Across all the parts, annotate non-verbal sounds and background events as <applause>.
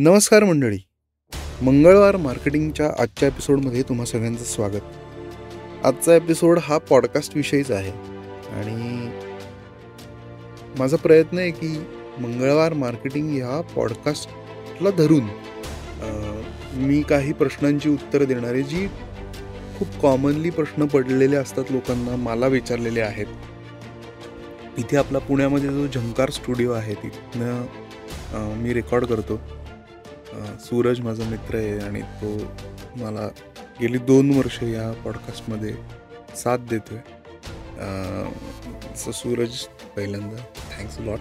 नमस्कार मंडळी. मंगळवार मार्केटिंगच्या आजच्या एपिसोडमध्ये तुम्हा सगळ्यांचं स्वागत. आजचा एपिसोड हा पॉडकास्टविषयीच आहे. आणि माझा प्रयत्न आहे की मंगळवार मार्केटिंग ह्या पॉडकास्टला धरून मी काही प्रश्नांची उत्तरं देणारे जी खूप कॉमनली प्रश्न पडलेले असतात लोकांना मला विचारलेले आहेत. इथे आपला पुण्यामध्ये जो झंकार स्टुडिओ आहे तिथनं मी रेकॉर्ड करतो. सूरज माझा मित्र आहे आणि तो मला गेली दोन वर्ष या पॉडकास्टमध्ये साथ देतो आहे सो सूरज पहिल्यांदा थँक्स लॉट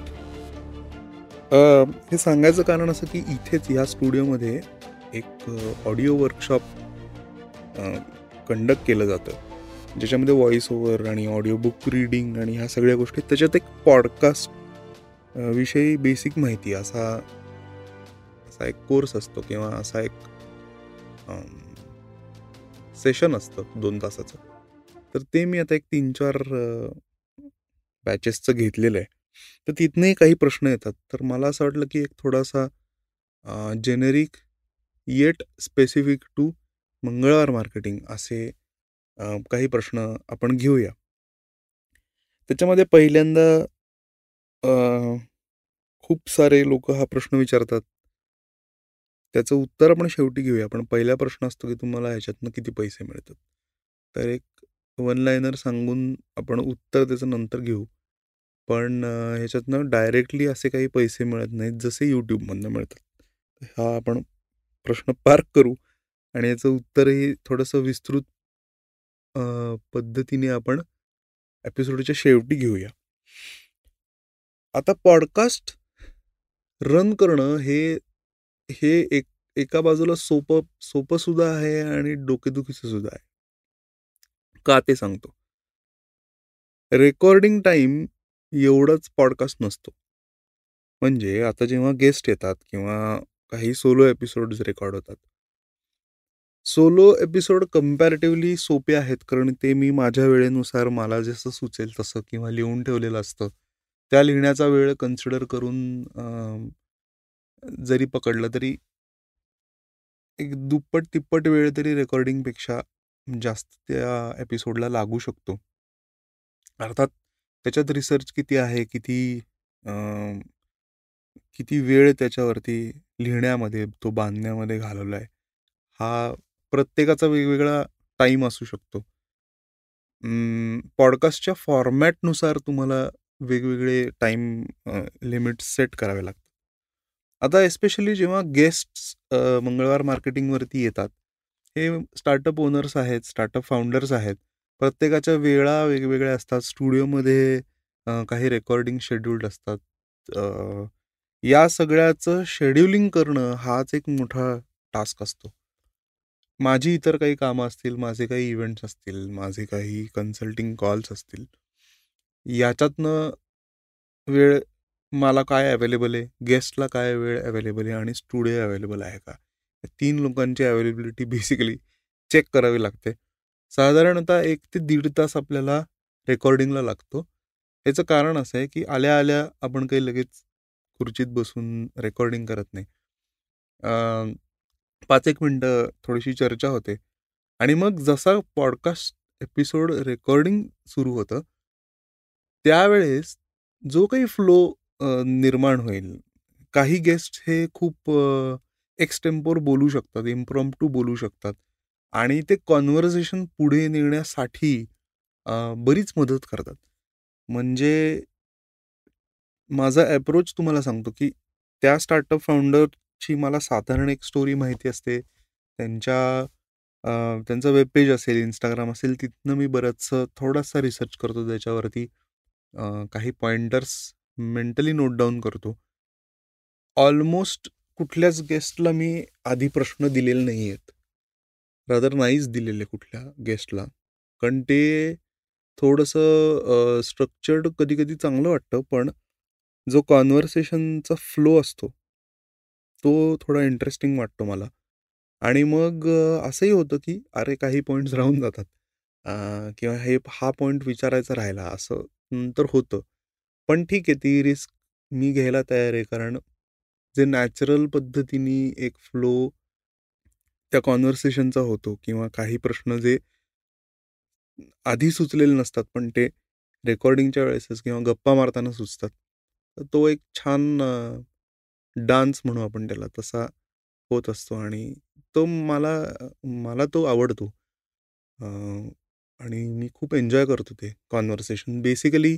हे सांगायचं कारण असं की इथेच ह्या स्टुडिओमध्ये एक ऑडिओ वर्कशॉप कंडक्ट केलं जातं. ज्याच्यामध्ये व्हॉइस ओव्हर आणि ऑडिओ बुक रीडिंग आणि ह्या सगळ्या गोष्टी त्याच्यात एक पॉडकास्ट विषयी बेसिक माहिती असा असा एक कोर्स असतो किंवा असा एक सेशन असतं दोन तासाचं. तर ते मी आता एक तीन चार बॅचेसचं घेतलेलं आहे. तर तिथनंही काही प्रश्न येतात. तर मला असं वाटलं की एक थोडासा generic yet specific to Mangalwar marketing असे काही प्रश्न आपण घेऊया. त्याच्यामध्ये पहिल्यांदा खूप सारे लोक हा प्रश्न विचारतात. त्याचं उत्तर आपण शेवटी घेऊया. पण पहिला प्रश्न असतो की तुम्हाला ह्याच्यातनं किती पैसे मिळतात? तर एक वन लाईनर सांगून आपण उत्तर त्याचं नंतर घेऊ. पण ह्याच्यातनं डायरेक्टली असे काही पैसे मिळत नाहीत जसे यूट्यूबमधनं मिळतात. हा आपण प्रश्न पार्क करू आणि याचं उत्तरही थोडंसं विस्तृत पद्धतीने आपण एपिसोडच्या शेवटी घेऊया. आता पॉडकास्ट रन करणं हे हे एक एका बाजूला सोपं सोपं सुद्धा आहे आणि डोकेदुखीचं सुद्धा आहे. का ते सांगतो? रेकॉर्डिंग टाईम एवढंच पॉडकास्ट नसतो. म्हणजे आता जेव्हा गेस्ट येतात किंवा काही सोलो एपिसोड्स रेकॉर्ड होतात. सोलो एपिसोड कम्पॅरेटिव्हली सोपे आहेत कारण ते मी माझ्या वेळेनुसार मला जसं सुचेल तसं किंवा लिहून ठेवलेलं असतं. त्या लिहिण्याचा वेळ कन्सिडर करून जरी पकडलं तरी एक दुप्पट तिप्पट वेळ तरी रेकॉर्डिंगपेक्षा जास्त त्या एपिसोडला लागू शकतो. अर्थात त्याच्यात रिसर्च किती आहे किती किती वेळ त्याच्यावरती लिहिण्यामध्ये तो बांधण्यामध्ये घालवला आहे हा प्रत्येकाचा वेगवेगळा टाईम असू शकतो. पॉडकास्टच्या फॉर्मॅटनुसार तुम्हाला वेगवेगळे टाईम लिमिट सेट करावे लागतात. आता एस्पेशली जेव्हा गेस्ट मंगळवार मार्केटिंगवरती येतात हे स्टार्टअप ओनर्स आहेत स्टार्टअप फाउंडर्स आहेत प्रत्येकाच्या वेळा वेगवेगळ्या असतात. स्टुडिओमध्ये काही रेकॉर्डिंग शेड्यूल्ड असतात. या सगळ्याचं शेड्युलिंग करणं हाच एक मोठा टास्क असतो. माझी इतर काही कामं असतील माझे काही इव्हेंट्स असतील माझे काही कन्सल्टिंग कॉल्स असतील याच्यातनं वेळ मला काय अवेलेबल आहे? गेस्टला काय वेळ अवेलेबल आहे आणि स्टुडिओ अवेलेबल आहे का? तीन लोकांची अवेलेबिलिटी बेसिकली चेक करावी लागते. साधारणतः एक ते दीड तास आपल्याला रेकॉर्डिंगला लागतो. याचं कारण असं आहे की आल्या आल्या आपण काही लगेच खुर्चीत बसून रेकॉर्डिंग करत नाही. पाच एक मिनटं थोडीशी चर्चा होते. आणि मग जसा पॉडकास्ट एपिसोड रेकॉर्डिंग सुरू होतं त्यावेळेस जो काही फ्लो निर्माण होईल. काही गेस्ट हे खूप एक्सटेम्पोर बोलू शकतात इम्प्रॉम्प्टू बोलू शकतात आणि ते कॉन्व्हर्सेशन पुढे नेण्यासाठी अ, बरीच मदत करतात. म्हणजे माझा अप्रोच तुम्हाला सांगतो की त्या स्टार्टअप फाउंडरची मला साधारण एक स्टोरी माहिती असते. त्यांच्या अ, त्यांचं वेब पेज असेल इंस्टाग्राम असेल तिथनं मी बरंचसं थोडासा रिसर्च करतो त्याच्यावरती अ, काही पॉइंटर्स मेंटली नोट डाऊन करतो. ऑलमोस्ट कुठल्याच गेस्टला मी आधी प्रश्न दिलेले नाही आहेत रादर नाहीच दिलेले कुठल्या गेस्टला. कारण ते थोडंसं स्ट्रक्चर्ड कधी कधी चांगलं वाटतं पण जो कॉन्व्हर्सेशनचा फ्लो असतो तो थोडा इंटरेस्टिंग वाटतो मला. आणि मग असंही होतं की अरे काही पॉईंट्स राहून जातात. किंवा हे हा पॉईंट विचारायचा राहिला असं नंतर होतं. पण ठीक आहे ती रिस्क मी घ्यायला तयार आहे. कारण जे नॅचरल पद्धतीने एक फ्लो त्या कॉन्व्हर्सेशनचा होतो किंवा काही प्रश्न जे आधी सुचलेले नसतात पण ते रेकॉर्डिंगच्या वेळेसच किंवा गप्पा मारताना सुचतात तर तो एक छान डान्स म्हणू आपण त्याला. तसा होत असतो आणि तो मला मला तो आवडतो. आणि मी खूप एन्जॉय करतो ते कॉन्व्हर्सेशन. बेसिकली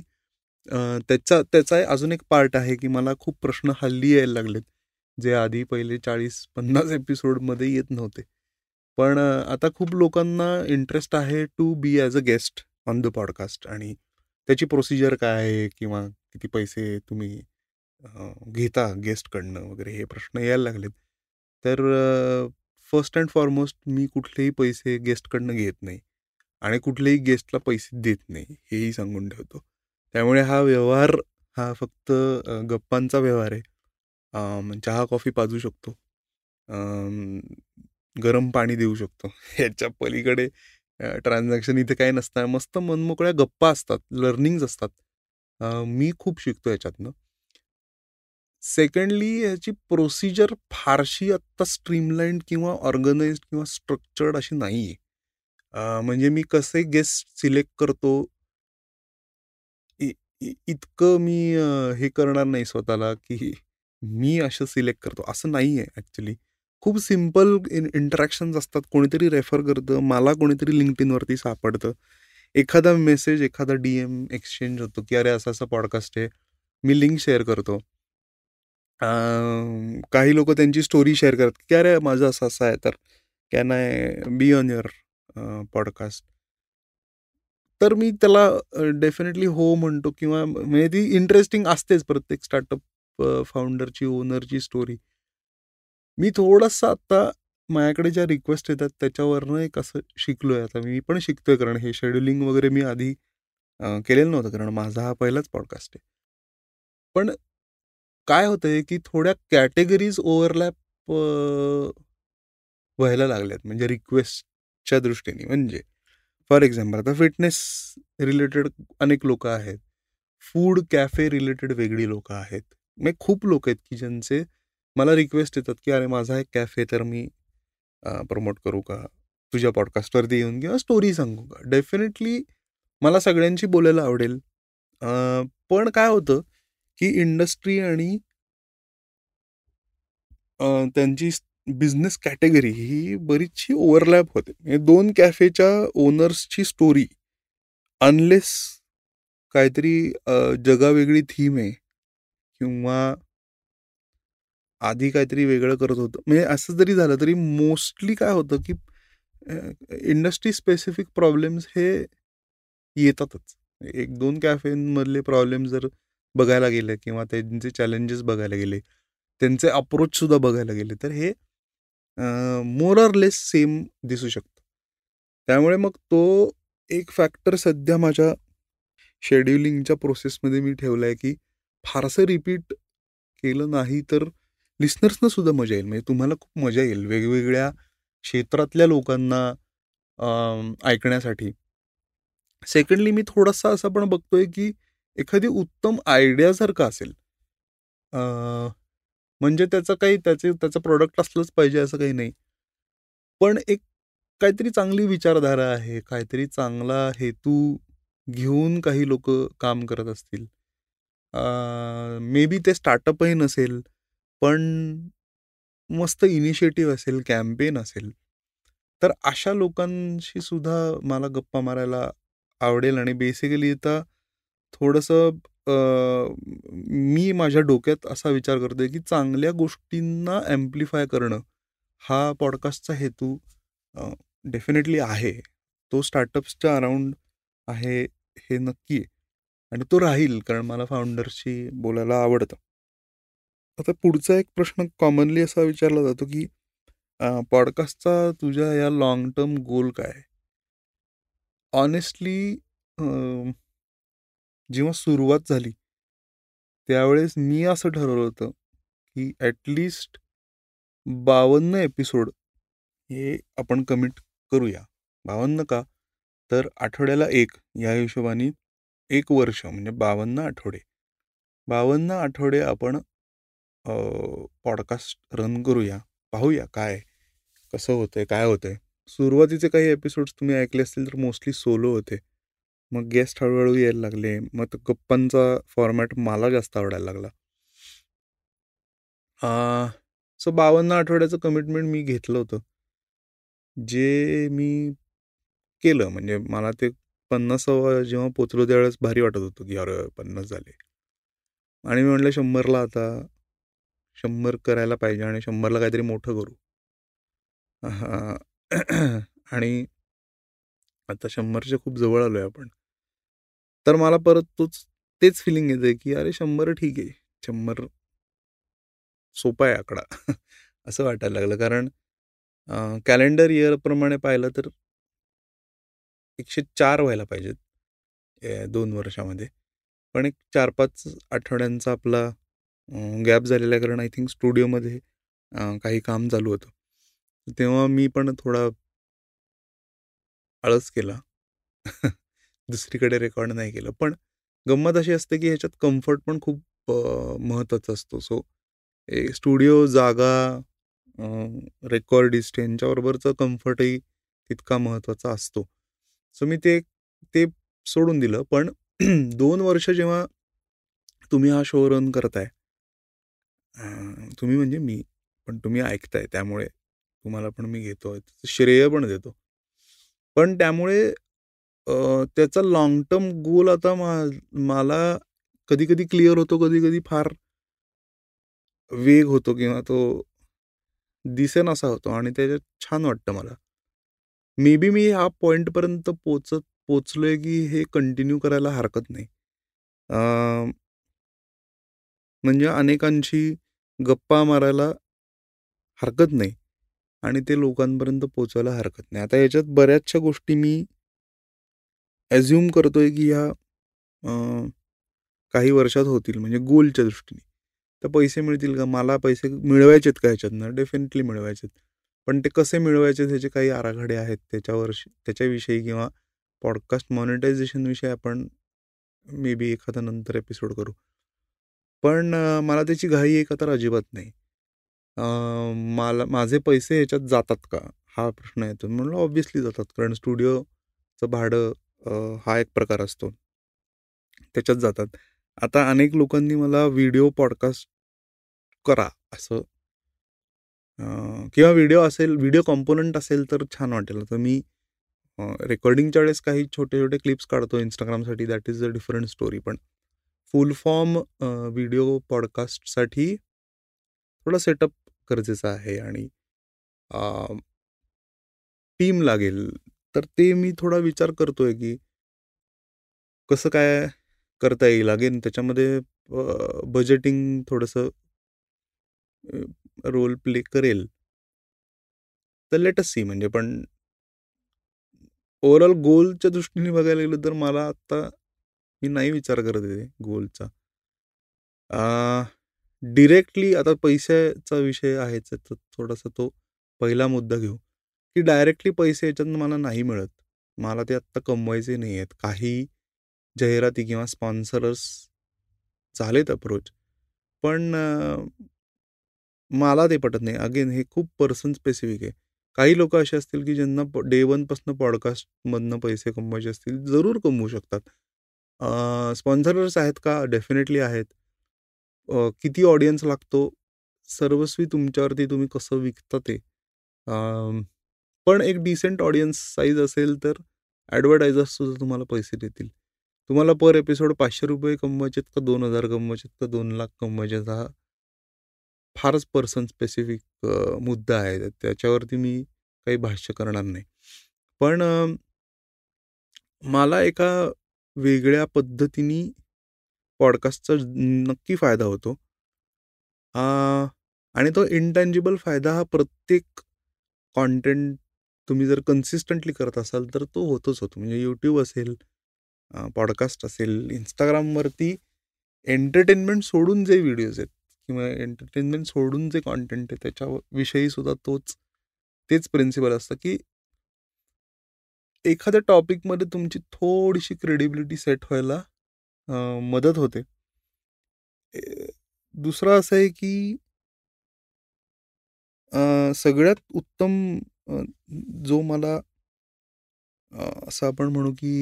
त्याचा त्याचा अजून एक पार्ट आहे की मला खूप प्रश्न हल्ली यायला लागलेत जे आधी पहिले चाळीस पन्नास एपिसोडमध्ये येत नव्हते. पण आता खूप लोकांना इंटरेस्ट आहे to be as a guest on the podcast आणि त्याची प्रोसिजर काय आहे किंवा किती पैसे तुम्ही घेता गेस्टकडनं वगैरे हे प्रश्न यायला लागलेत. तर फर्स्ट अँड फॉरमोस्ट मी कुठलेही पैसे गेस्टकडनं घेत नाही आणि कुठलेही गेस्टला पैसे देत नाही हेही सांगून ठेवतो. त्यामुळे हा व्यवहार हा फक्त गप्पांचा व्यवहार आहे. चहा कॉफी पाजू शकतो. गरम पाणी देऊ शकतो. <laughs> याच्या पलीकडे ट्रान्झॅक्शन इथे काही नसतं मस्त मनमोकळ्या गप्पा असतात लर्निंग्ज असतात. मी खूप शिकतो याच्यातनं. सेकंडली ह्याची प्रोसिजर फारशी आत्ता स्ट्रीमलाईन किंवा ऑर्गनाइज किंवा स्ट्रक्चर्ड अशी नाही आहे म्हणजे मी कसे गेस्ट सिलेक्ट करतो इतकं मी हे करणार नाही स्वतःला की मी असं सिलेक्ट करतो. असं नाही आहे ॲक्च्युली खूप सिंपल इंटरॅक्शन्स असतात. कोणीतरी रेफर करतं. मला कोणीतरी लिंक्डइनवरती सापडतं. एखादा मेसेज एखादा डी एम एक्सचेंज होतो की अरे असं असं पॉडकास्ट आहे. मी लिंक शेअर करतो. काही लोक त्यांची स्टोरी शेअर करतात की अरे माझं असं असं आहे तर can I be on your podcast? तर मी त्याला डेफिनेटली हो म्हणतो किंवा म्हणजे ती इंटरेस्टिंग असतेच प्रत्येक स्टार्टअप फाउंडरची ओनरची स्टोरी मी थोडंसं आता माझ्याकडे ज्या रिक्वेस्ट येतात त्याच्यावरनं एक असं शिकलो आहे आता. मी पण शिकतोय कारण हे शेड्युलिंग वगैरे मी आधी केलेलं नव्हतं कारण माझा हा पहिलाच पॉडकास्ट आहे. पण काय होतं आहे की थोड्या कॅटेगरीज ओव्हरलॅप व्हायला लागल्यात. म्हणजे रिक्वेस्टच्या दृष्टीने. म्हणजे फॉर एक्झाम्पल आता फिटनेस रिलेटेड अनेक लोक आहेत. फूड कॅफे रिलेटेड वेगळी लोक आहेत. म्हणजे खूप लोक आहेत की ज्यांचे मला रिक्वेस्ट येतात की अरे माझा एक कॅफे तर मी प्रमोट करू का? तुझ्या पॉडकास्टवरती येऊन किंवा स्टोरी सांगू का? डेफिनेटली मला सगळ्यांशी बोलायला आवडेल. पण काय होतं की इंडस्ट्री आणि त्यांची बिझनेस कॅटेगरी ही बरीचशी ओव्हरलॅप होते. हे दोन कॅफेच्या ओनर्सची स्टोरी अनलेस काहीतरी जगावेगळी थीम आहे किंवा आधी काहीतरी वेगळं करत होतं. म्हणजे असं जरी झालं तरी मोस्टली काय होतं की इंडस्ट्री स्पेसिफिक प्रॉब्लेम्स हे येतातच. एक दोन कॅफेमधले प्रॉब्लेम जर बघायला गेले किंवा त्यांचे चॅलेंजेस बघायला गेले त्यांचे अप्रोचसुद्धा बघायला गेले तर हे मोर लेस सेम दिसू शकतं. त्यामुळे मग तो एक फॅक्टर सध्या माझ्या शेड्युलिंगच्या प्रोसेसमध्ये मी ठेवला आहे की फारसं रिपीट केलं नाही तर लिस्नर्सना सुद्धा मजा येईल. म्हणजे तुम्हाला खूप मजा येईल वेगवेगळ्या क्षेत्रातल्या लोकांना ऐकण्यासाठी. सेकंडली मी थोडासा असं पण बघतोय की एखादी उत्तम आयडिया जर का असेल म्हणजे त्याचं काही त्याचे त्याचं प्रोडक्ट असलंच पाहिजे असं काही नाही. पण एक काहीतरी चांगली विचारधारा आहे काहीतरी चांगला हेतू घेऊन काही लोक काम करत असतील. मे बी ते स्टार्टअपही नसेल पण मस्त इनिशिएटिव्ह असेल कॅम्पेन असेल तर अशा लोकांशी सुद्धा मला गप्पा मारायला आवडेल आणि बेसिकली आता थोडंसं मी माझ्या डोक्यात असा विचार करतोय की चांगल्या गोष्टींना ॲम्प्लिफाय करणं हा पॉडकास्टचा हेतू डेफिनेटली आहे. तो स्टार्टअप्सच्या अराउंड आहे हे नक्की आहे. आणि तो राहील कारण मला फाउंडरशी बोलायला आवडतं. आता पुढचा एक प्रश्न कॉमनली असा विचारला जातो की पॉडकास्टचा तुझ्या या लाँग टर्म गोल काय ऑनेस्टली जेव्हा सुरुवात झाली त्यावेळेस मी असं ठरवलं होतं की ॲटलिस्ट बावन्न एपिसोड हे आपण कमिट करूया. बावन्न का? तर आठवड्याला एक या हिशोबाने एक वर्ष म्हणजे बावन्न आठवडे. बावन्न आठवडे आपण पॉडकास्ट रन करूया पाहूया काय कसं होतंय काय होतंय. सुरुवातीचे काही एपिसोड्स तुम्ही ऐकले असतील तर मोस्टली सोलो होते. मग गेस्ट हळूहळू यायला लागले. मग गप्पांचा फॉर्मॅट मला जास्त आवडायला लागला. सो बावन्न आठवड्याचं कमिटमेंट मी घेतलं होतं. जे मी केलं म्हणजे मला ते पन्नास जेव्हा पोचलो त्यावेळेस भारी वाटत होतं की अरे पन्नास झाले. आणि मी म्हटलं शंभरला आता शंभर करायला पाहिजे आणि शंभरला काहीतरी मोठं करू. आणि आता शंभरच्या खूप जवळ आलो आहे आपण. तर मला परत तोच तेच फिलिंग येते की अरे शंभर ठीक आहे. शंभर सोपा आहे आकडा. <laughs> असं वाटायला लागलं. कारण कॅलेंडर इयरप्रमाणे पाहिलं तर एकशे चार व्हायला पाहिजेत. दोन वर्षामध्ये. पण एक चार पाच आठवड्यांचा आपला गॅप झालेला आहे. कारण आय थिंक स्टुडिओमध्ये काही काम चालू होतं. तेव्हा मी पण थोडा आळस केला. <laughs> दुसरीकडे रेकॉर्ड नाही केलं. पण गंमत अशी असते की ह्याच्यात कम्फर्ट पण खूप महत्त्वाचा असतो. सो स्टुडिओ जागा रेकॉर्डिस्ट यांच्याबरोबरचं कम्फर्टही तितका महत्त्वाचा असतो. सो मी ते ते सोडून दिलं. पण <clears throat> दोन वर्ष जेव्हा तुम्ही हा शो रन करताय तुम्ही म्हणजे मी. पण तुम्ही ऐकताय त्यामुळे तुम्हाला पण मी घेतो श्रेय पण देतो. पण त्यामुळे त्याचा लाँग टर्म गोल आता मा मला कधी कधी क्लिअर होतो कधी कधी फार वेग होतो किंवा तो दिसेन असा होतो आणि त्याच्यात छान वाटतं मला. मे बी मी हा पॉईंटपर्यंत पोचत पोचलो आहे की हे कंटिन्यू करायला हरकत नाही. म्हणजे अनेकांशी गप्पा मारायला हरकत नाही आणि ते लोकांपर्यंत पोचायला हरकत नाही. आता याच्यात बऱ्याचशा गोष्टी मी ॲझ्युम आहे की ह्या काही वर्षात होतील म्हणजे गोलच्या दृष्टीने. तर पैसे मिळतील का? मला पैसे मिळवायचेत का ह्याच्यातनं? डेफिनेटली मिळवायचेत पण ते कसे मिळवायचे त्याचे काही आराखडे आहेत त्याच्यावर त्याच्याविषयी किंवा पॉडकास्ट मॉनिटायझेशनविषयी आपण मे बी एखादा नंतर एपिसोड करू. पण मला त्याची घाई एका तर अजिबात नाही. मला माझे पैसे ह्याच्यात जातात का? हा प्रश्न येतो. म्हणलं ऑब्व्हियसली जातात. कारण स्टुडिओचं भाडं हा एक प्रकार असतो. त्याच्यात जातात. आता अनेक लोकांनी मला व्हिडिओ पॉडकास्ट करा असं किंवा व्हिडिओ असेल व्हिडिओ कॉम्पोनंट असेल तर छान वाटेल. तर मी रेकॉर्डिंगच्या वेळेस काही छोटे छोटे क्लिप्स काढतो इंस्टाग्रामसाठी that is a different story पण फुल फॉर्म व्हिडिओ पॉडकास्टसाठी थोडा सेटअप गरजेचं आहे आणि टीम लागेल तर ते मी थोडा विचार करतोय की कसं काय करता येईल? अगेन त्याच्यामध्ये बजेटिंग थोडंसं रोल प्ले करेल. तर लेटस सी म्हणजे पण ओव्हरऑल गोलच्या दृष्टीने बघायला गेलं तर मला आत्ता मी नाही विचार करत आहे गोलचा डिरेक्टली आता पैशाचा विषय आहेच तर थोडासा तो पहिला मुद्दा घेऊ. की डायरेक्टली पैसे याच्यातून मला नाही मिळत. मला ते आत्ता कमवायचे नाही आहेत. काही जाहिराती किंवा स्पॉन्सरर्स झालेत अप्रोच पण मला ते पटत नाही. अगेन हे खूप पर्सन स्पेसिफिक आहे. काही लोक असे असतील की ज्यांना डे वनपासून पॉडकास्टमधनं पैसे कमवायचे असतील जरूर कमवू शकतात. स्पॉन्सरर्स आहेत का? डेफिनेटली आहेत. किती ऑडियन्स लागतो? सर्वस्वी तुमच्यावरती तुम्ही कसं विकता ते? पण एक डिसेंट ऑडियन्स साईज असेल तर ॲडव्हर्टायझर्ससुद्धा तुम्हाला पैसे देतील. तुम्हाला पर एपिसोड पाचशे रुपये कमवायचेत का दोन हजार कमवायचेत का दोन लाख कमवायचेत हा फारच पर्सन स्पेसिफिक मुद्दा आहे. त्याच्यावरती मी काही भाष्य करणार नाही. पण मला एका वेगळ्या पद्धतीने पॉडकास्टचा नक्की फायदा होतो. आणि तो इंटँजिबल फायदा हा प्रत्येक कॉन्टेंट तुम्ही जर कन्सिस्टंटली करत असाल तर तो होतोच होतो. म्हणजे यूट्यूब असेल पॉडकास्ट असेल इंस्टाग्रामवरती एंटरटेनमेंट सोडून जे व्हिडिओज आहेत किंवा एंटरटेनमेंट सोडून जे कॉन्टेंट आहे त्याच्याविषयी सुद्धा तोच तेच प्रिन्सिपल असतं की एखाद्या टॉपिकमध्ये तुमची थोडीशी क्रेडिबिलिटी सेट व्हायला मदत होते. दुसरं असं आहे की सगळ्यात उत्तम जो मला असं आपण म्हणू की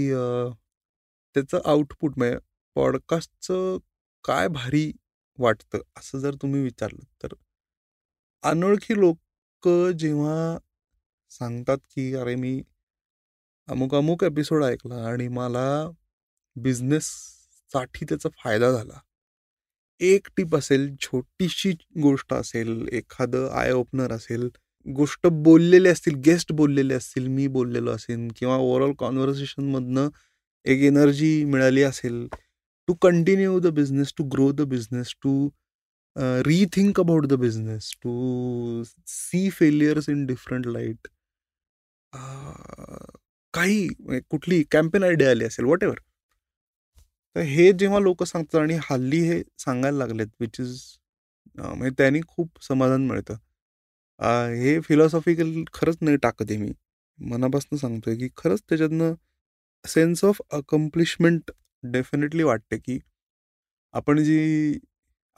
त्याचं आउटपुट म्हणजे पॉडकास्टचं काय भारी वाटतं असं जर तुम्ही विचारलं तर. अनोळखी लोक जेव्हा सांगतात की अरे मी अमुक अमुक एपिसोड ऐकला आणि मला बिझनेससाठी त्याचा फायदा झाला. एक टीप असेल छोटीशी गोष्ट असेल एखादं आय ओपनर असेल गोष्ट बोललेले असतील गेस्ट बोललेले असतील मी बोललेलो असेल किंवा ओव्हरऑल कॉन्व्हर्सेशनमधनं एक एनर्जी मिळाली असेल to continue the business to grow the business to rethink about the business to see failures in different light काही म्हणजे कुठली कॅम्पेन आयडिया आली असेल वॉट एव्हर तर हे जेव्हा लोक सांगतात आणि हल्ली हे सांगायला लागलेत विच इज म्हणजे त्यांनी खूप समाधान मिळतं. हे फिलॉसॉफिकल खरंच नाही टाकत आहे मी. मनापासून सांगतोय की खरंच त्याच्यातनं सेन्स ऑफ अकम्प्लिशमेंट डेफिनेटली वाटते की आपण जी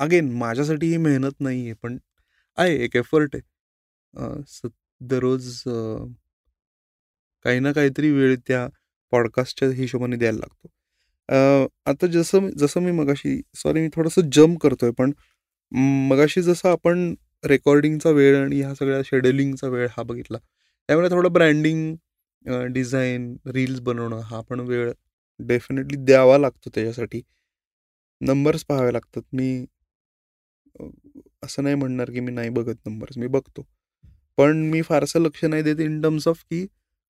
अगेन माझ्यासाठी ही मेहनत नाही आहे पण आहे एक एफर्ट आहे. दररोज काही ना काहीतरी वेळ त्या पॉडकास्टच्या हिशोबाने द्यायला लागतो. आता जसं जसं मी मगाशी सॉरी मी थोडंसं जम्प करतोय पण मगाशी जसं आपण रेकॉर्डिंगचा वेळ आणि ह्या सगळ्या शेड्युलिंगचा वेळ हा बघितला. त्यामुळे थोडं ब्रँडिंग डिझाईन रील्स बनवणं हा पण वेळ डेफिनेटली द्यावा लागतो त्याच्यासाठी. नंबर्स पाहावे लागतात. मी असं नाही म्हणणार की मी नाही बघत नंबर्स मी बघतो. पण मी फारसं लक्ष नाही देत इन टर्म्स ऑफ की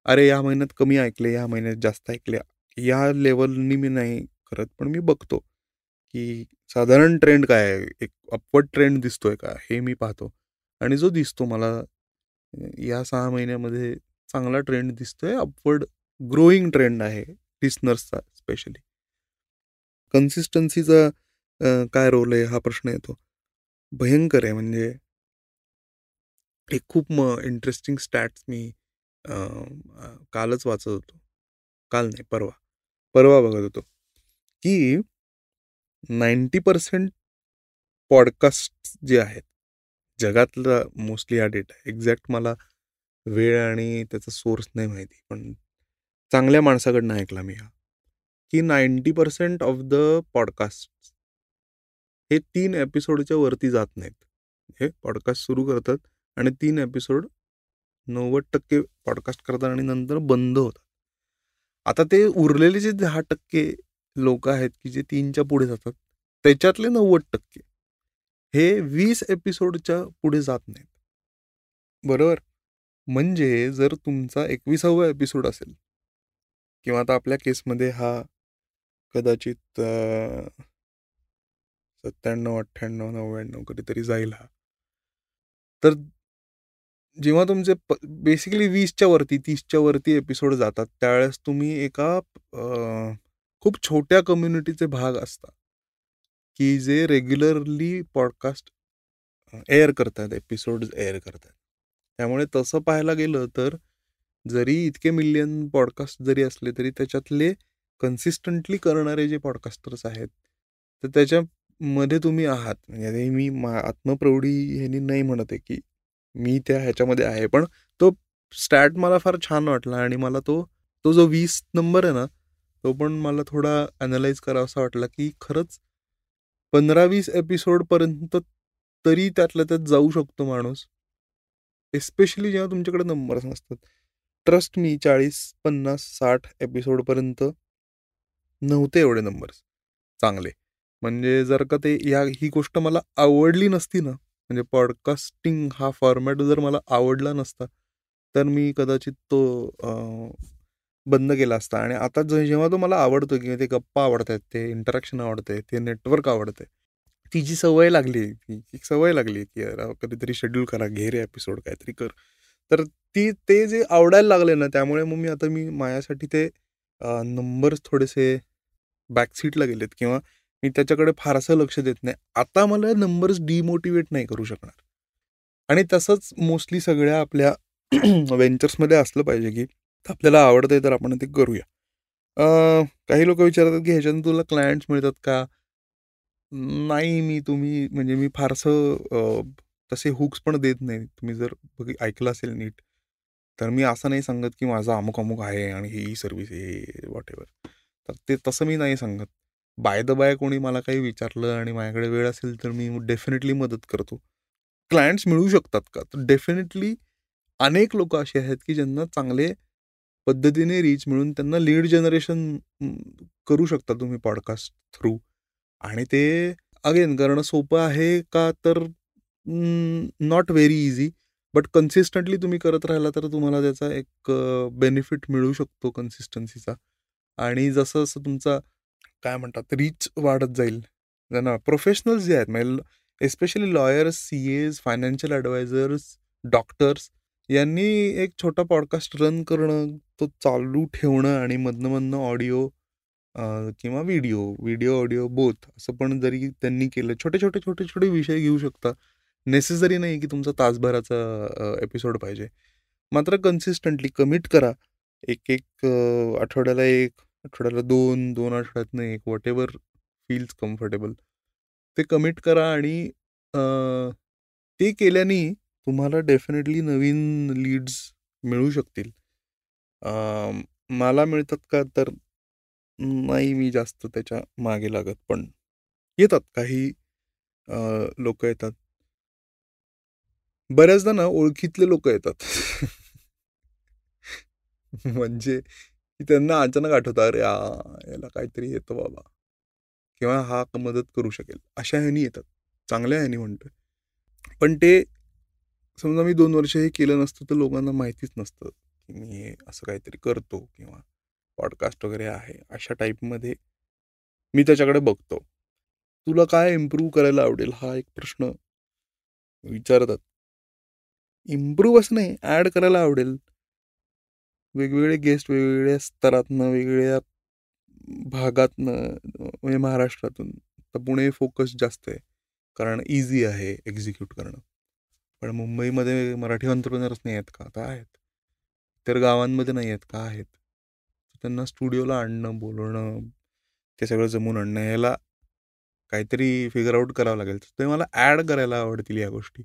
अरे या महिन्यात कमी ऐकले या महिन्यात जास्त ऐकले. या लेवलनी मी नाही करत पण मी बघतो. की साधारण ट्रेंड काय आहे? एक अपवर्ड ट्रेंड दिसतोय का? हे मी पाहतो. आणि जो दिसतो मला या सहा महिन्यामध्ये चांगला ट्रेंड दिसतोय. अपवर्ड ग्रोईंग ट्रेंड आहे लिस्नर्सचा स्पेशली कन्सिस्टन्सीचा काय रोल आहे? हा प्रश्न येतो. भयंकर आहे म्हणजे एक खूप म इंटरेस्टिंग स्टॅट्स मी कालच वाचत होतो. काल नाही परवा. परवा बघत होतो. की नाईंटी पर्सेंट पॉडकास्ट जे आहेत जगातला मोस्टली हा डेटा. एक्झॅक्ट मला वेळ आणि त्याचा सोर्स नाही माहिती पण चांगल्या माणसाकडनं ऐकला मी हा की ninety percent of the podcast हे तीन एपिसोडच्या वरती जात नाहीत. हे पॉडकास्ट सुरू करतात आणि तीन एपिसोड नव्वद टक्के पॉडकास्ट करतात आणि नंतर बंद होतात. आता ते उरलेले जे दहा टक्के लोक आहेत की जे तीनच्या पुढे जातात त्याच्यातले नव्वद टक्के हे वीस एपिसोडच्या पुढे जात नाहीत. बरोबर? म्हणजे जर तुमचा एकविसावा एपिसोड असेल किंवा आता आपल्या केसमध्ये हा कदाचित सत्त्याण्णव अठ्ठ्याण्णव नव्याण्णव कधीतरी जाईल हा. तर जेव्हा तुमचे बेसिकली वीसच्या वरती तीसच्या वरती एपिसोड जातात त्यावेळेस तुम्ही एका खूप छोट्या कम्युनिटीचे भाग असतात. की जे रेग्युलरली पॉडकास्ट एअर करतात एपिसोड एअर करतात. त्यामुळे तसं पाहायला गेलं तर जरी इतके मिलियन पॉडकास्ट जरी असले तरी त्याच्यातले कन्सिस्टंटली करणारे जे पॉडकास्टर्स आहेत तर त्याच्यामध्ये तुम्ही आहात. म्हणजे मी मा आत्मप्रौढी ह्यानी नाही म्हणत आहे की मी त्या ह्याच्यामध्ये आहे पण तो स्टॅट मला फार छान वाटला आणि मला तो तो जो वीस नंबर आहे ना तो पण मला थोडा अनालाइज करावासा वाटला की खरंच पंधरा वीस एपिसोडपर्यंत तरी त्यातल्या त्यात जाऊ शकतो माणूस. एस्पेशली जेव्हा तुमच्याकडे नंबर्स नसतात. ट्रस्ट मी चाळीस पन्नास साठ एपिसोडपर्यंत नव्हते एवढे नंबर्स चांगले. म्हणजे जर का ते या ही गोष्ट मला आवडली नसती ना म्हणजे पॉडकास्टिंग हा फॉर्मॅट जर मला आवडला नसता तर मी कदाचित तो बंद केला असता. आणि आता जेव्हा तो मला आवडतो किंवा ते गप्पा आवडत आहेत ते इंटरॅक्शन आवडतंय ते नेटवर्क आवडतंय ती जी सवय लागली ती एक सवय लागली की कधीतरी शेड्यूल करा घे रे एपिसोड काहीतरी कर. तर ती ते जे आवडायला लागले ना त्यामुळे मग मी आता मी माझ्यासाठी ते नंबर्स थोडेसे बॅकसीटला गेलेत. किंवा मी त्याच्याकडे फारसं लक्ष देत नाही. आता मला नंबर्स डिमोटिवेट नाही करू शकणार. आणि तसंच मोस्टली सगळ्या आपल्या <clears throat> वेंचर्समध्ये असलं पाहिजे की तर आपल्याला आवडतंय तर आपण ते करूया. काही लोक विचारतात की ह्याच्यातून तुला क्लायंट्स मिळतात का? नाही मी तुम्ही म्हणजे मी फारसं तसे हुक्स पण देत नाही. तुम्ही जर बघ ऐकलं असेल नीट तर मी असं नाही सांगत की माझा अमुक अमुक आहे आणि ही सर्व्हिस आहे वॉट एव्हर तर ते तसं मी नाही सांगत. बाय द बाय कोणी मला काही विचारलं आणि माझ्याकडे वेळ असेल तर मी डेफिनेटली मदत करतो. क्लायंट्स मिळू शकतात का? तर डेफिनेटली अनेक लोक असे आहेत की ज्यांना चांगले पद्धतीने रीच मिळून त्यांना लीड जनरेशन करू शकता तुम्ही पॉडकास्ट थ्रू आणि ते अगेन करणं सोपं आहे का तर not very easy but consistently तुम्ही करत राहिला तर तुम्हाला त्याचा एक बेनिफिट मिळू शकतो कन्सिस्टन्सीचा आणि जसं जसं तुमचा काय म्हणतात रीच वाढत जाईल. ना प्रोफेशनल्स जे आहेत म्हणजे especially lawyers CAs financial advisors doctors यांनी एक छोटा पॉडकास्ट रन करणं तो चालू ठेवणं आणि मधनं मधनं ऑडिओ किंवा व्हिडिओ व्हिडिओ ऑडिओ बोथ असं पण जरी त्यांनी केलं छोटे छोटे छोटे छोटे विषय घेऊ शकता. नेसेसरी नाही की तुमचा तासभराचा एपिसोड पाहिजे. मात्र कन्सिस्टंटली कमिट करा. एक एक आठवड्याला एक आठवड्याला दोन दोन आठवड्यातनं एक वॉट एव्हर फील्स कम्फर्टेबल ते कमिट करा आणि ते केल्याने तुम्हाला डेफिनेटली नवीन लीड्स मिळू शकतील. मला मिळतात का तर नाही मी जास्त त्याच्यामागे लागत पण येतात काही लोक येतात. बऱ्याचदा ना ओळखीतले लोक येतात. म्हणजे त्यांना अचानक आठवतं अरे याला काहीतरी येतं बाबा. किंवा हा मदत करू शकेल. अशा ह्यानी येतात. चांगल्या ह्यानी म्हणतोय. पण ते समजा मी दोन वर्ष हे केलं नसतं तर लोकांना माहितीच नसतं. की मी हे असं काहीतरी करतो किंवा पॉडकास्ट वगैरे आहे अशा टाईपमध्ये मी त्याच्याकडे बघतो. तुला काय इम्प्रूव्ह करायला आवडेल हा एक प्रश्न विचारतात. इम्प्रूव्ह असं नाही ॲड करायला आवडेल. वेगवेगळे गेस्ट वेगवेगळ्या स्तरातनं वेगवेगळ्या भागातनं म्हणजे महाराष्ट्रातून. तर पुणे फोकस जास्त आहे कारण इझी आहे एक्झिक्यूट करणं. पण मुंबईमध्ये मराठी ऑन्टरप्रिनर्स नाही आहेत का? आता आहेत. तर गावांमध्ये नाही आहेत का आहेत? त्यांना स्टुडिओला आणणं बोलवणं ते सगळं जमून आणणं याला काहीतरी फिगर आउट करावं लागेल. ते मला ॲड करायला आवडतील या गोष्टी.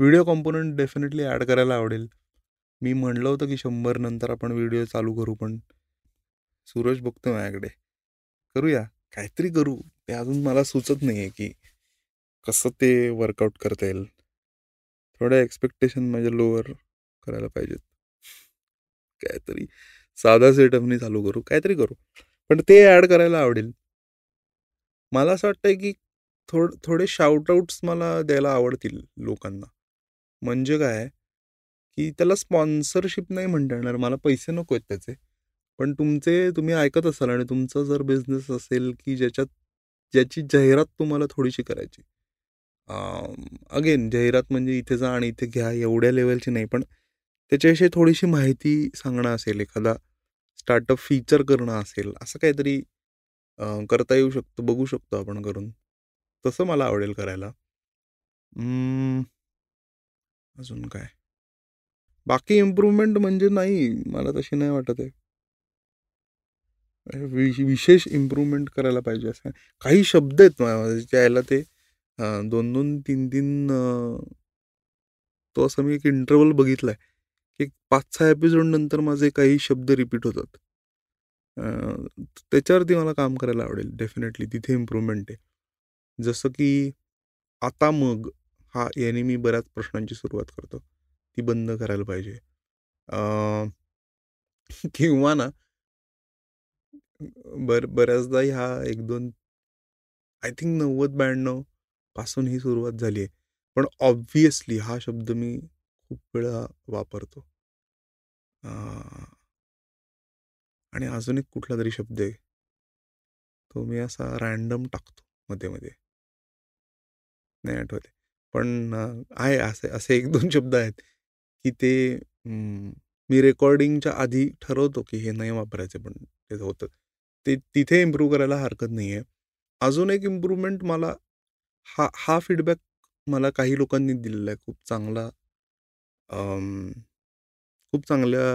व्हिडिओ कॉम्पोनंट डेफिनेटली ॲड करायला आवडेल. मी म्हणलं होतं की शंभर नंतर आपण व्हिडिओ चालू करू पण सूरज बघतो माझ्याकडे. करूया. काहीतरी करू. ते अजून मला सुचत नाही आहे की कसं ते वर्कआउट करता येईल. थोड्या एक्सपेक्टेशन माझ्या लोअर करायला पाहिजेत. काहीतरी साधा सेटअपनी चालू करू काहीतरी करू. पण ते ॲड करायला आवडेल. मला असं वाटतंय की थोड थोडे शाउटआउट्स मला द्यायला आवडतील लोकांना. म्हणजे काय? की त्याला स्पॉन्सरशिप नाही म्हणता येणार. मला पैसे नको आहेत त्याचे. पण तुमचे तुम्ही ऐकत असाल आणि तुमचा जर बिझनेस असेल की ज्याच्यात ज्याची जाहिरात तुम्हाला थोडीशी करायची. अगेन जाहिरात म्हणजे इथे जा आणि इथे घ्या. एवढ्या लेवलची नाही. पण त्याच्याविषयी थोडीशी माहिती सांगणं असेल एखादा स्टार्टअप फीचर करणं असेल असं काहीतरी करता येऊ शकतं बघू शकतो आपण करून तसं मला आवडेल करायला. अजून काय? बाकी इम्प्रूव्हमेंट म्हणजे नाही मला तशी नाही वाटत आहे. विशेष इम्प्रूव्हमेंट करायला पाहिजे असं. काही शब्द आहेत त्याला ते दोन दोन तीन तीन तो असं मी एक इंटरवल बघितलाय. की पाच सहा एपिसोड नंतर माझे काही शब्द रिपीट होतात. त्याच्यावरती मला काम करायला आवडेल डेफिनेटली तिथे इम्प्रूव्हमेंट आहे. जसं की आता मग हा याने मी बऱ्याच प्रश्नांची सुरुवात करतो. ती बंद करायला पाहिजे. किंवा ना बर बऱ्याचदा ह्या एक दोन आय थिंक नव्वद ब्याण्णवपासून ही सुरुवात झाली आहे. पण ऑब्व्हियसली हा शब्द मी खूप वेळा वापरतो. आणि अजून एक कुठला तरी शब्द आहे. तो मी असा रॅन्डम टाकतो मध्ये मध्ये. नाही आठवते पण आहे असे असे एक दोन शब्द आहेत की ते मी रेकॉर्डिंगच्या आधी ठरवतो की हे नाही वापरायचे पण ते होतं. ते तिथे इम्प्रूव्ह करायला हरकत नाही आहे. अजून एक इम्प्रूव्हमेंट मला हा हा फीडबॅक मला काही लोकांनी दिलेला आहे. खूप चांगला खूप चांगल्या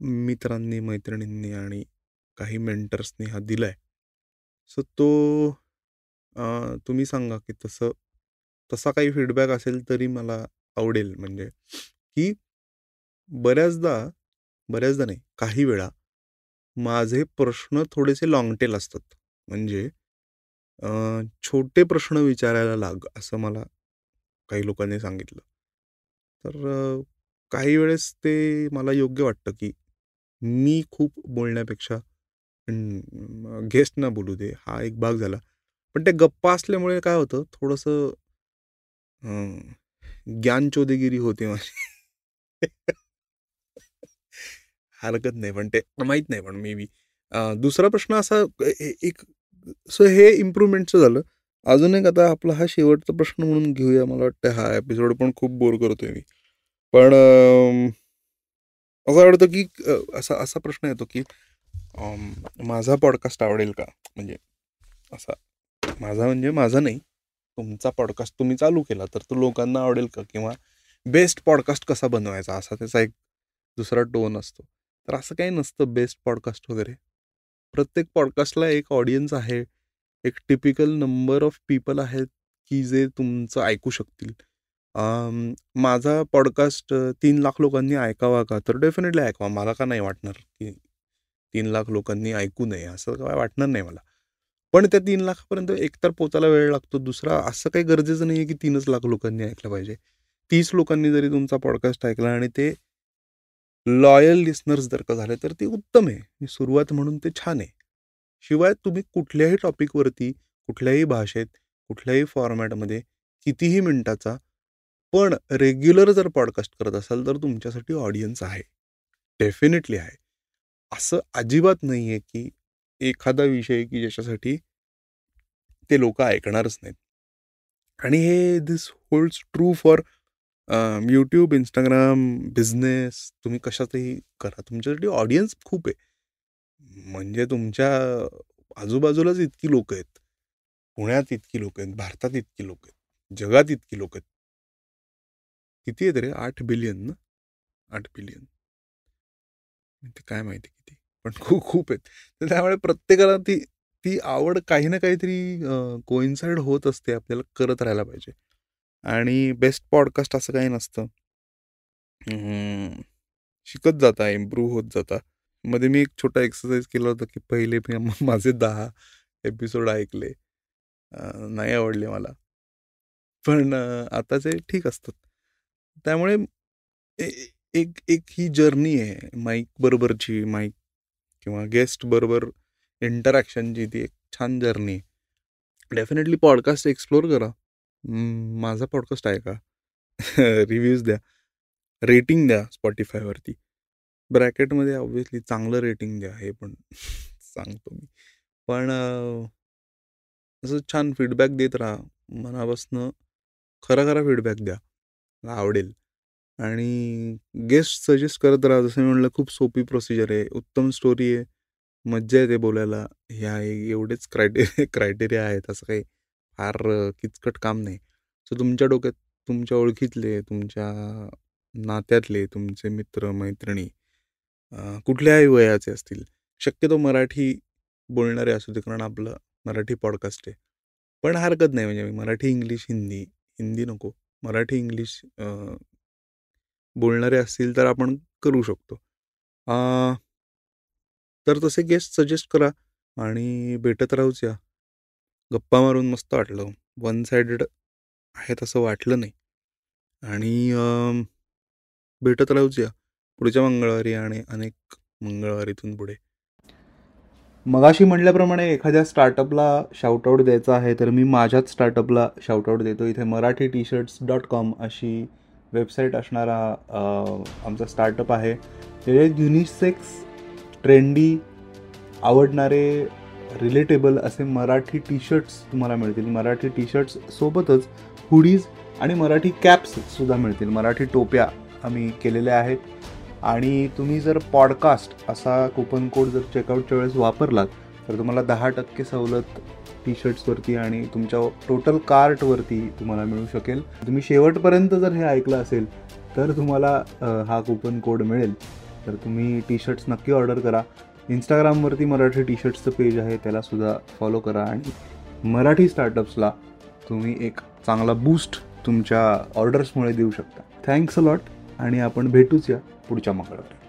मित्रांनी मैत्रिणींनी आणि काही मेंटर्सनी हा दिला आहे सो तो तुम्ही सांगा की तसं तसा काही फीडबॅक असेल तरी मला आवडेल. म्हणजे की बऱ्याचदा बऱ्याचदा नाही काही वेळा माझे प्रश्न थोडेसे लाँग टेल असतात. म्हणजे छोटे प्रश्न विचारायला लाग असं मला काही लोकांनी सांगितलं. तर काही वेळेस ते मला योग्य वाटतं की मी खूप बोलण्यापेक्षा गेस्ट ना बोलू दे हा एक भाग झाला. पण ते गप्पा असल्यामुळे काय होतं थोडंसं ज्ञानचोदेगिरी होते माझी. हरकत नाही पण ते माहीत नाही पण मे बी दुसरा प्रश्न असा एक सो हे इम्प्रूव्हमेंटचं झालं. अजून एक आता आपला हा शेवटचा प्रश्न म्हणून घेऊया मला वाटतं हा एपिसोड पण खूप बोर करतोय मी. पण असं आवडतं की असा असा प्रश्न येतो की माझा पॉडकास्ट आवडेल का? म्हणजे असा माझा म्हणजे माझा नाही तुमचा पॉडकास्ट तुम्ही चालू केला तर तो लोकांना आवडेल का? किंवा बेस्ट पॉडकास्ट कसा बनवायचा? असा त्याचा एक दुसरा टोन असतो. तर असं काही नसतं बेस्ट पॉडकास्ट वगैरे. प्रत्येक पॉडकास्टला एक ऑडियन्स आहे. एक टिपिकल नंबर ऑफ पीपल आहेत की जे तुमचं ऐकू शकतील. माझा पॉडकास्ट तीन लाख लोकांनी ऐकावा का? तर डेफिनेटली ऐकावा. मला का नाही वाटणार की तीन लाख लोकांनी ऐकू नये? असं काय वाटणार नाही मला. पण त्या तीन लाखापर्यंत एकतर पोचायला वेळ लागतो. दुसरा असं काही गरजेचं नाही आहे की तीनच लाख लोकांनी ऐकलं पाहिजे. तीस लोकांनी जरी तुमचा पॉडकास्ट ऐकला आणि ते लॉयल लिस्नर्स जर का झाले तर ते उत्तम आहे. सुरुवात म्हणून ते छान आहे. शिवाय तुम्ही कुठल्याही टॉपिकवरती कुठल्याही भाषेत कुठल्याही फॉर्मॅटमध्ये कितीही मिनटाचा पण रेग्युलर जर पॉडकास्ट करत असाल तर तुमच्यासाठी ऑडियन्स आहे. डेफिनेटली आहे. असं अजिबात नाही आहे की एखादा विषय की ज्याच्यासाठी ते लोक ऐकणारच नाहीत. आणि हे this holds true for YouTube Instagram business तुम्ही कशातही करा. तुमच्यासाठी ऑडियन्स खूप आहे. म्हणजे तुमच्या आजूबाजूलाच इतकी लोक आहेत. पुण्यात इतकी लोक आहेत. भारतात इतकी लोक आहेत. जगात इतकी लोक आहेत. किती आहेत रे आठ बिलियन ना? आठ बिलियन ते काय माहिती किती? पण <laughs> खूप खूप आहेत. तर त्यामुळे प्रत्येकाला ती ती आवड काही ना काहीतरी कोइन्साइड होत असते. आपल्याला करत राहायला पाहिजे. आणि बेस्ट पॉडकास्ट असं काही नसतं. शिकत जाता इम्प्रूव्ह होत जाता. मध्ये मी एक छोटा एक्सरसाइज केला होता की पहिले मी <laughs> माझे दहा एपिसोड ऐकले. नाही आवडले मला. पण आताचे ठीक असतात. त्यामुळे एक एक ही जर्नी आहे. माईक बरोबरची माईक किंवा गेस्ट बरोबर इंटरॅक्शनची ती एक छान जर्नी आहे. डेफिनेटली पॉडकास्ट एक्सप्लोर करा. माझा पॉडकास्ट आहे का? <laughs> रिव्ह्यूज द्या. रेटिंग द्या स्पॉटीफायवरती ब्रॅकेटमध्ये ऑब्व्हियसली चांगलं रेटिंग द्या हे पण <laughs> सांगतो मी. पण असं छान फीडबॅक देत राहा. मनापासनं खरा खरा फीडबॅक द्या. आवडेल. आणि गेस्ट सजेस्ट करत राहा. जसं मी म्हणलं खूप सोपी प्रोसिजर आहे. उत्तम स्टोरी आहे. मज्जा येते बोलायला. ह्या एवढेच क्रायटेरिया क्रायटेरिया <laughs> आहेत. असं काही फार किचकट काम नाही. सो तुमच्या डोक्यात तुमच्या ओळखीतले तुमच्या नात्यातले तुमचे मित्र मैत्रिणी कुठल्याही वयाचे असतील शक्यतो मराठी बोलणारे असू दे. कारण आपलं मराठी पॉडकास्ट आहे. पण हरकत नाही. म्हणजे मराठी इंग्लिश हिंदी हिंदी नको. मराठी इंग्लिश बोलणारे असतील तर आपण करू शकतो. तर तसे गेस्ट सजेस्ट करा आणि भेटत राहूच या. गप्पा मारून मस्त वाटलं. वन सायडेड आहे तसं वाटलं नाही. आणि भेटत राहूच या. पुढच्या मंगळवारी आणि अनेक मंगळवारीतून पुढे. मगाशी म्हटल्याप्रमाणे एखाद्या स्टार्टअपला शाउटआउट द्यायचा आहे तर मी माझ्याच स्टार्टअपला शाउटआउट देतो. इथे Marathi T shirts dot com अशी वेबसाईट असणारा आमचा स्टार्टअप आहे. हे युनिसेक्स ट्रेंडी आवडणारे रिलेटेबल असे मराठी टी शर्ट्स तुम्हाला मिळतील. मराठी टी शर्ट्स सोबतच हुडीज आणि मराठी कॅप्ससुद्धा मिळतील. मराठी टोप्या आम्ही केलेल्या आहेत. आणि तुम्ही जर पॉडकास्ट असा कुपन कोड जर चेकआउटच्या वेळेस वापरलात तर तुम्हाला दहा टक्के सवलत टी शर्ट्सवरती आणि तुमच्या टोटल कार्टवरती तुम्हाला मिळू शकेल. तुम्ही शेवटपर्यंत जर हे ऐकलं असेल तर तुम्हाला हा कुपन कोड मिळेल. तर तुम्ही टी शर्ट्स नक्की ऑर्डर करा. इंस्टाग्रामवरती मराठी टी शर्ट्सचं पेज आहे त्यालासुद्धा फॉलो करा. आणि मराठी स्टार्टअप्सला तुम्ही एक चांगला बूस्ट तुमच्या ऑर्डर्समुळे देऊ शकता. थँक्स अ लॉट आणि आपण भेटूच या. पुढच्या मंगळवारी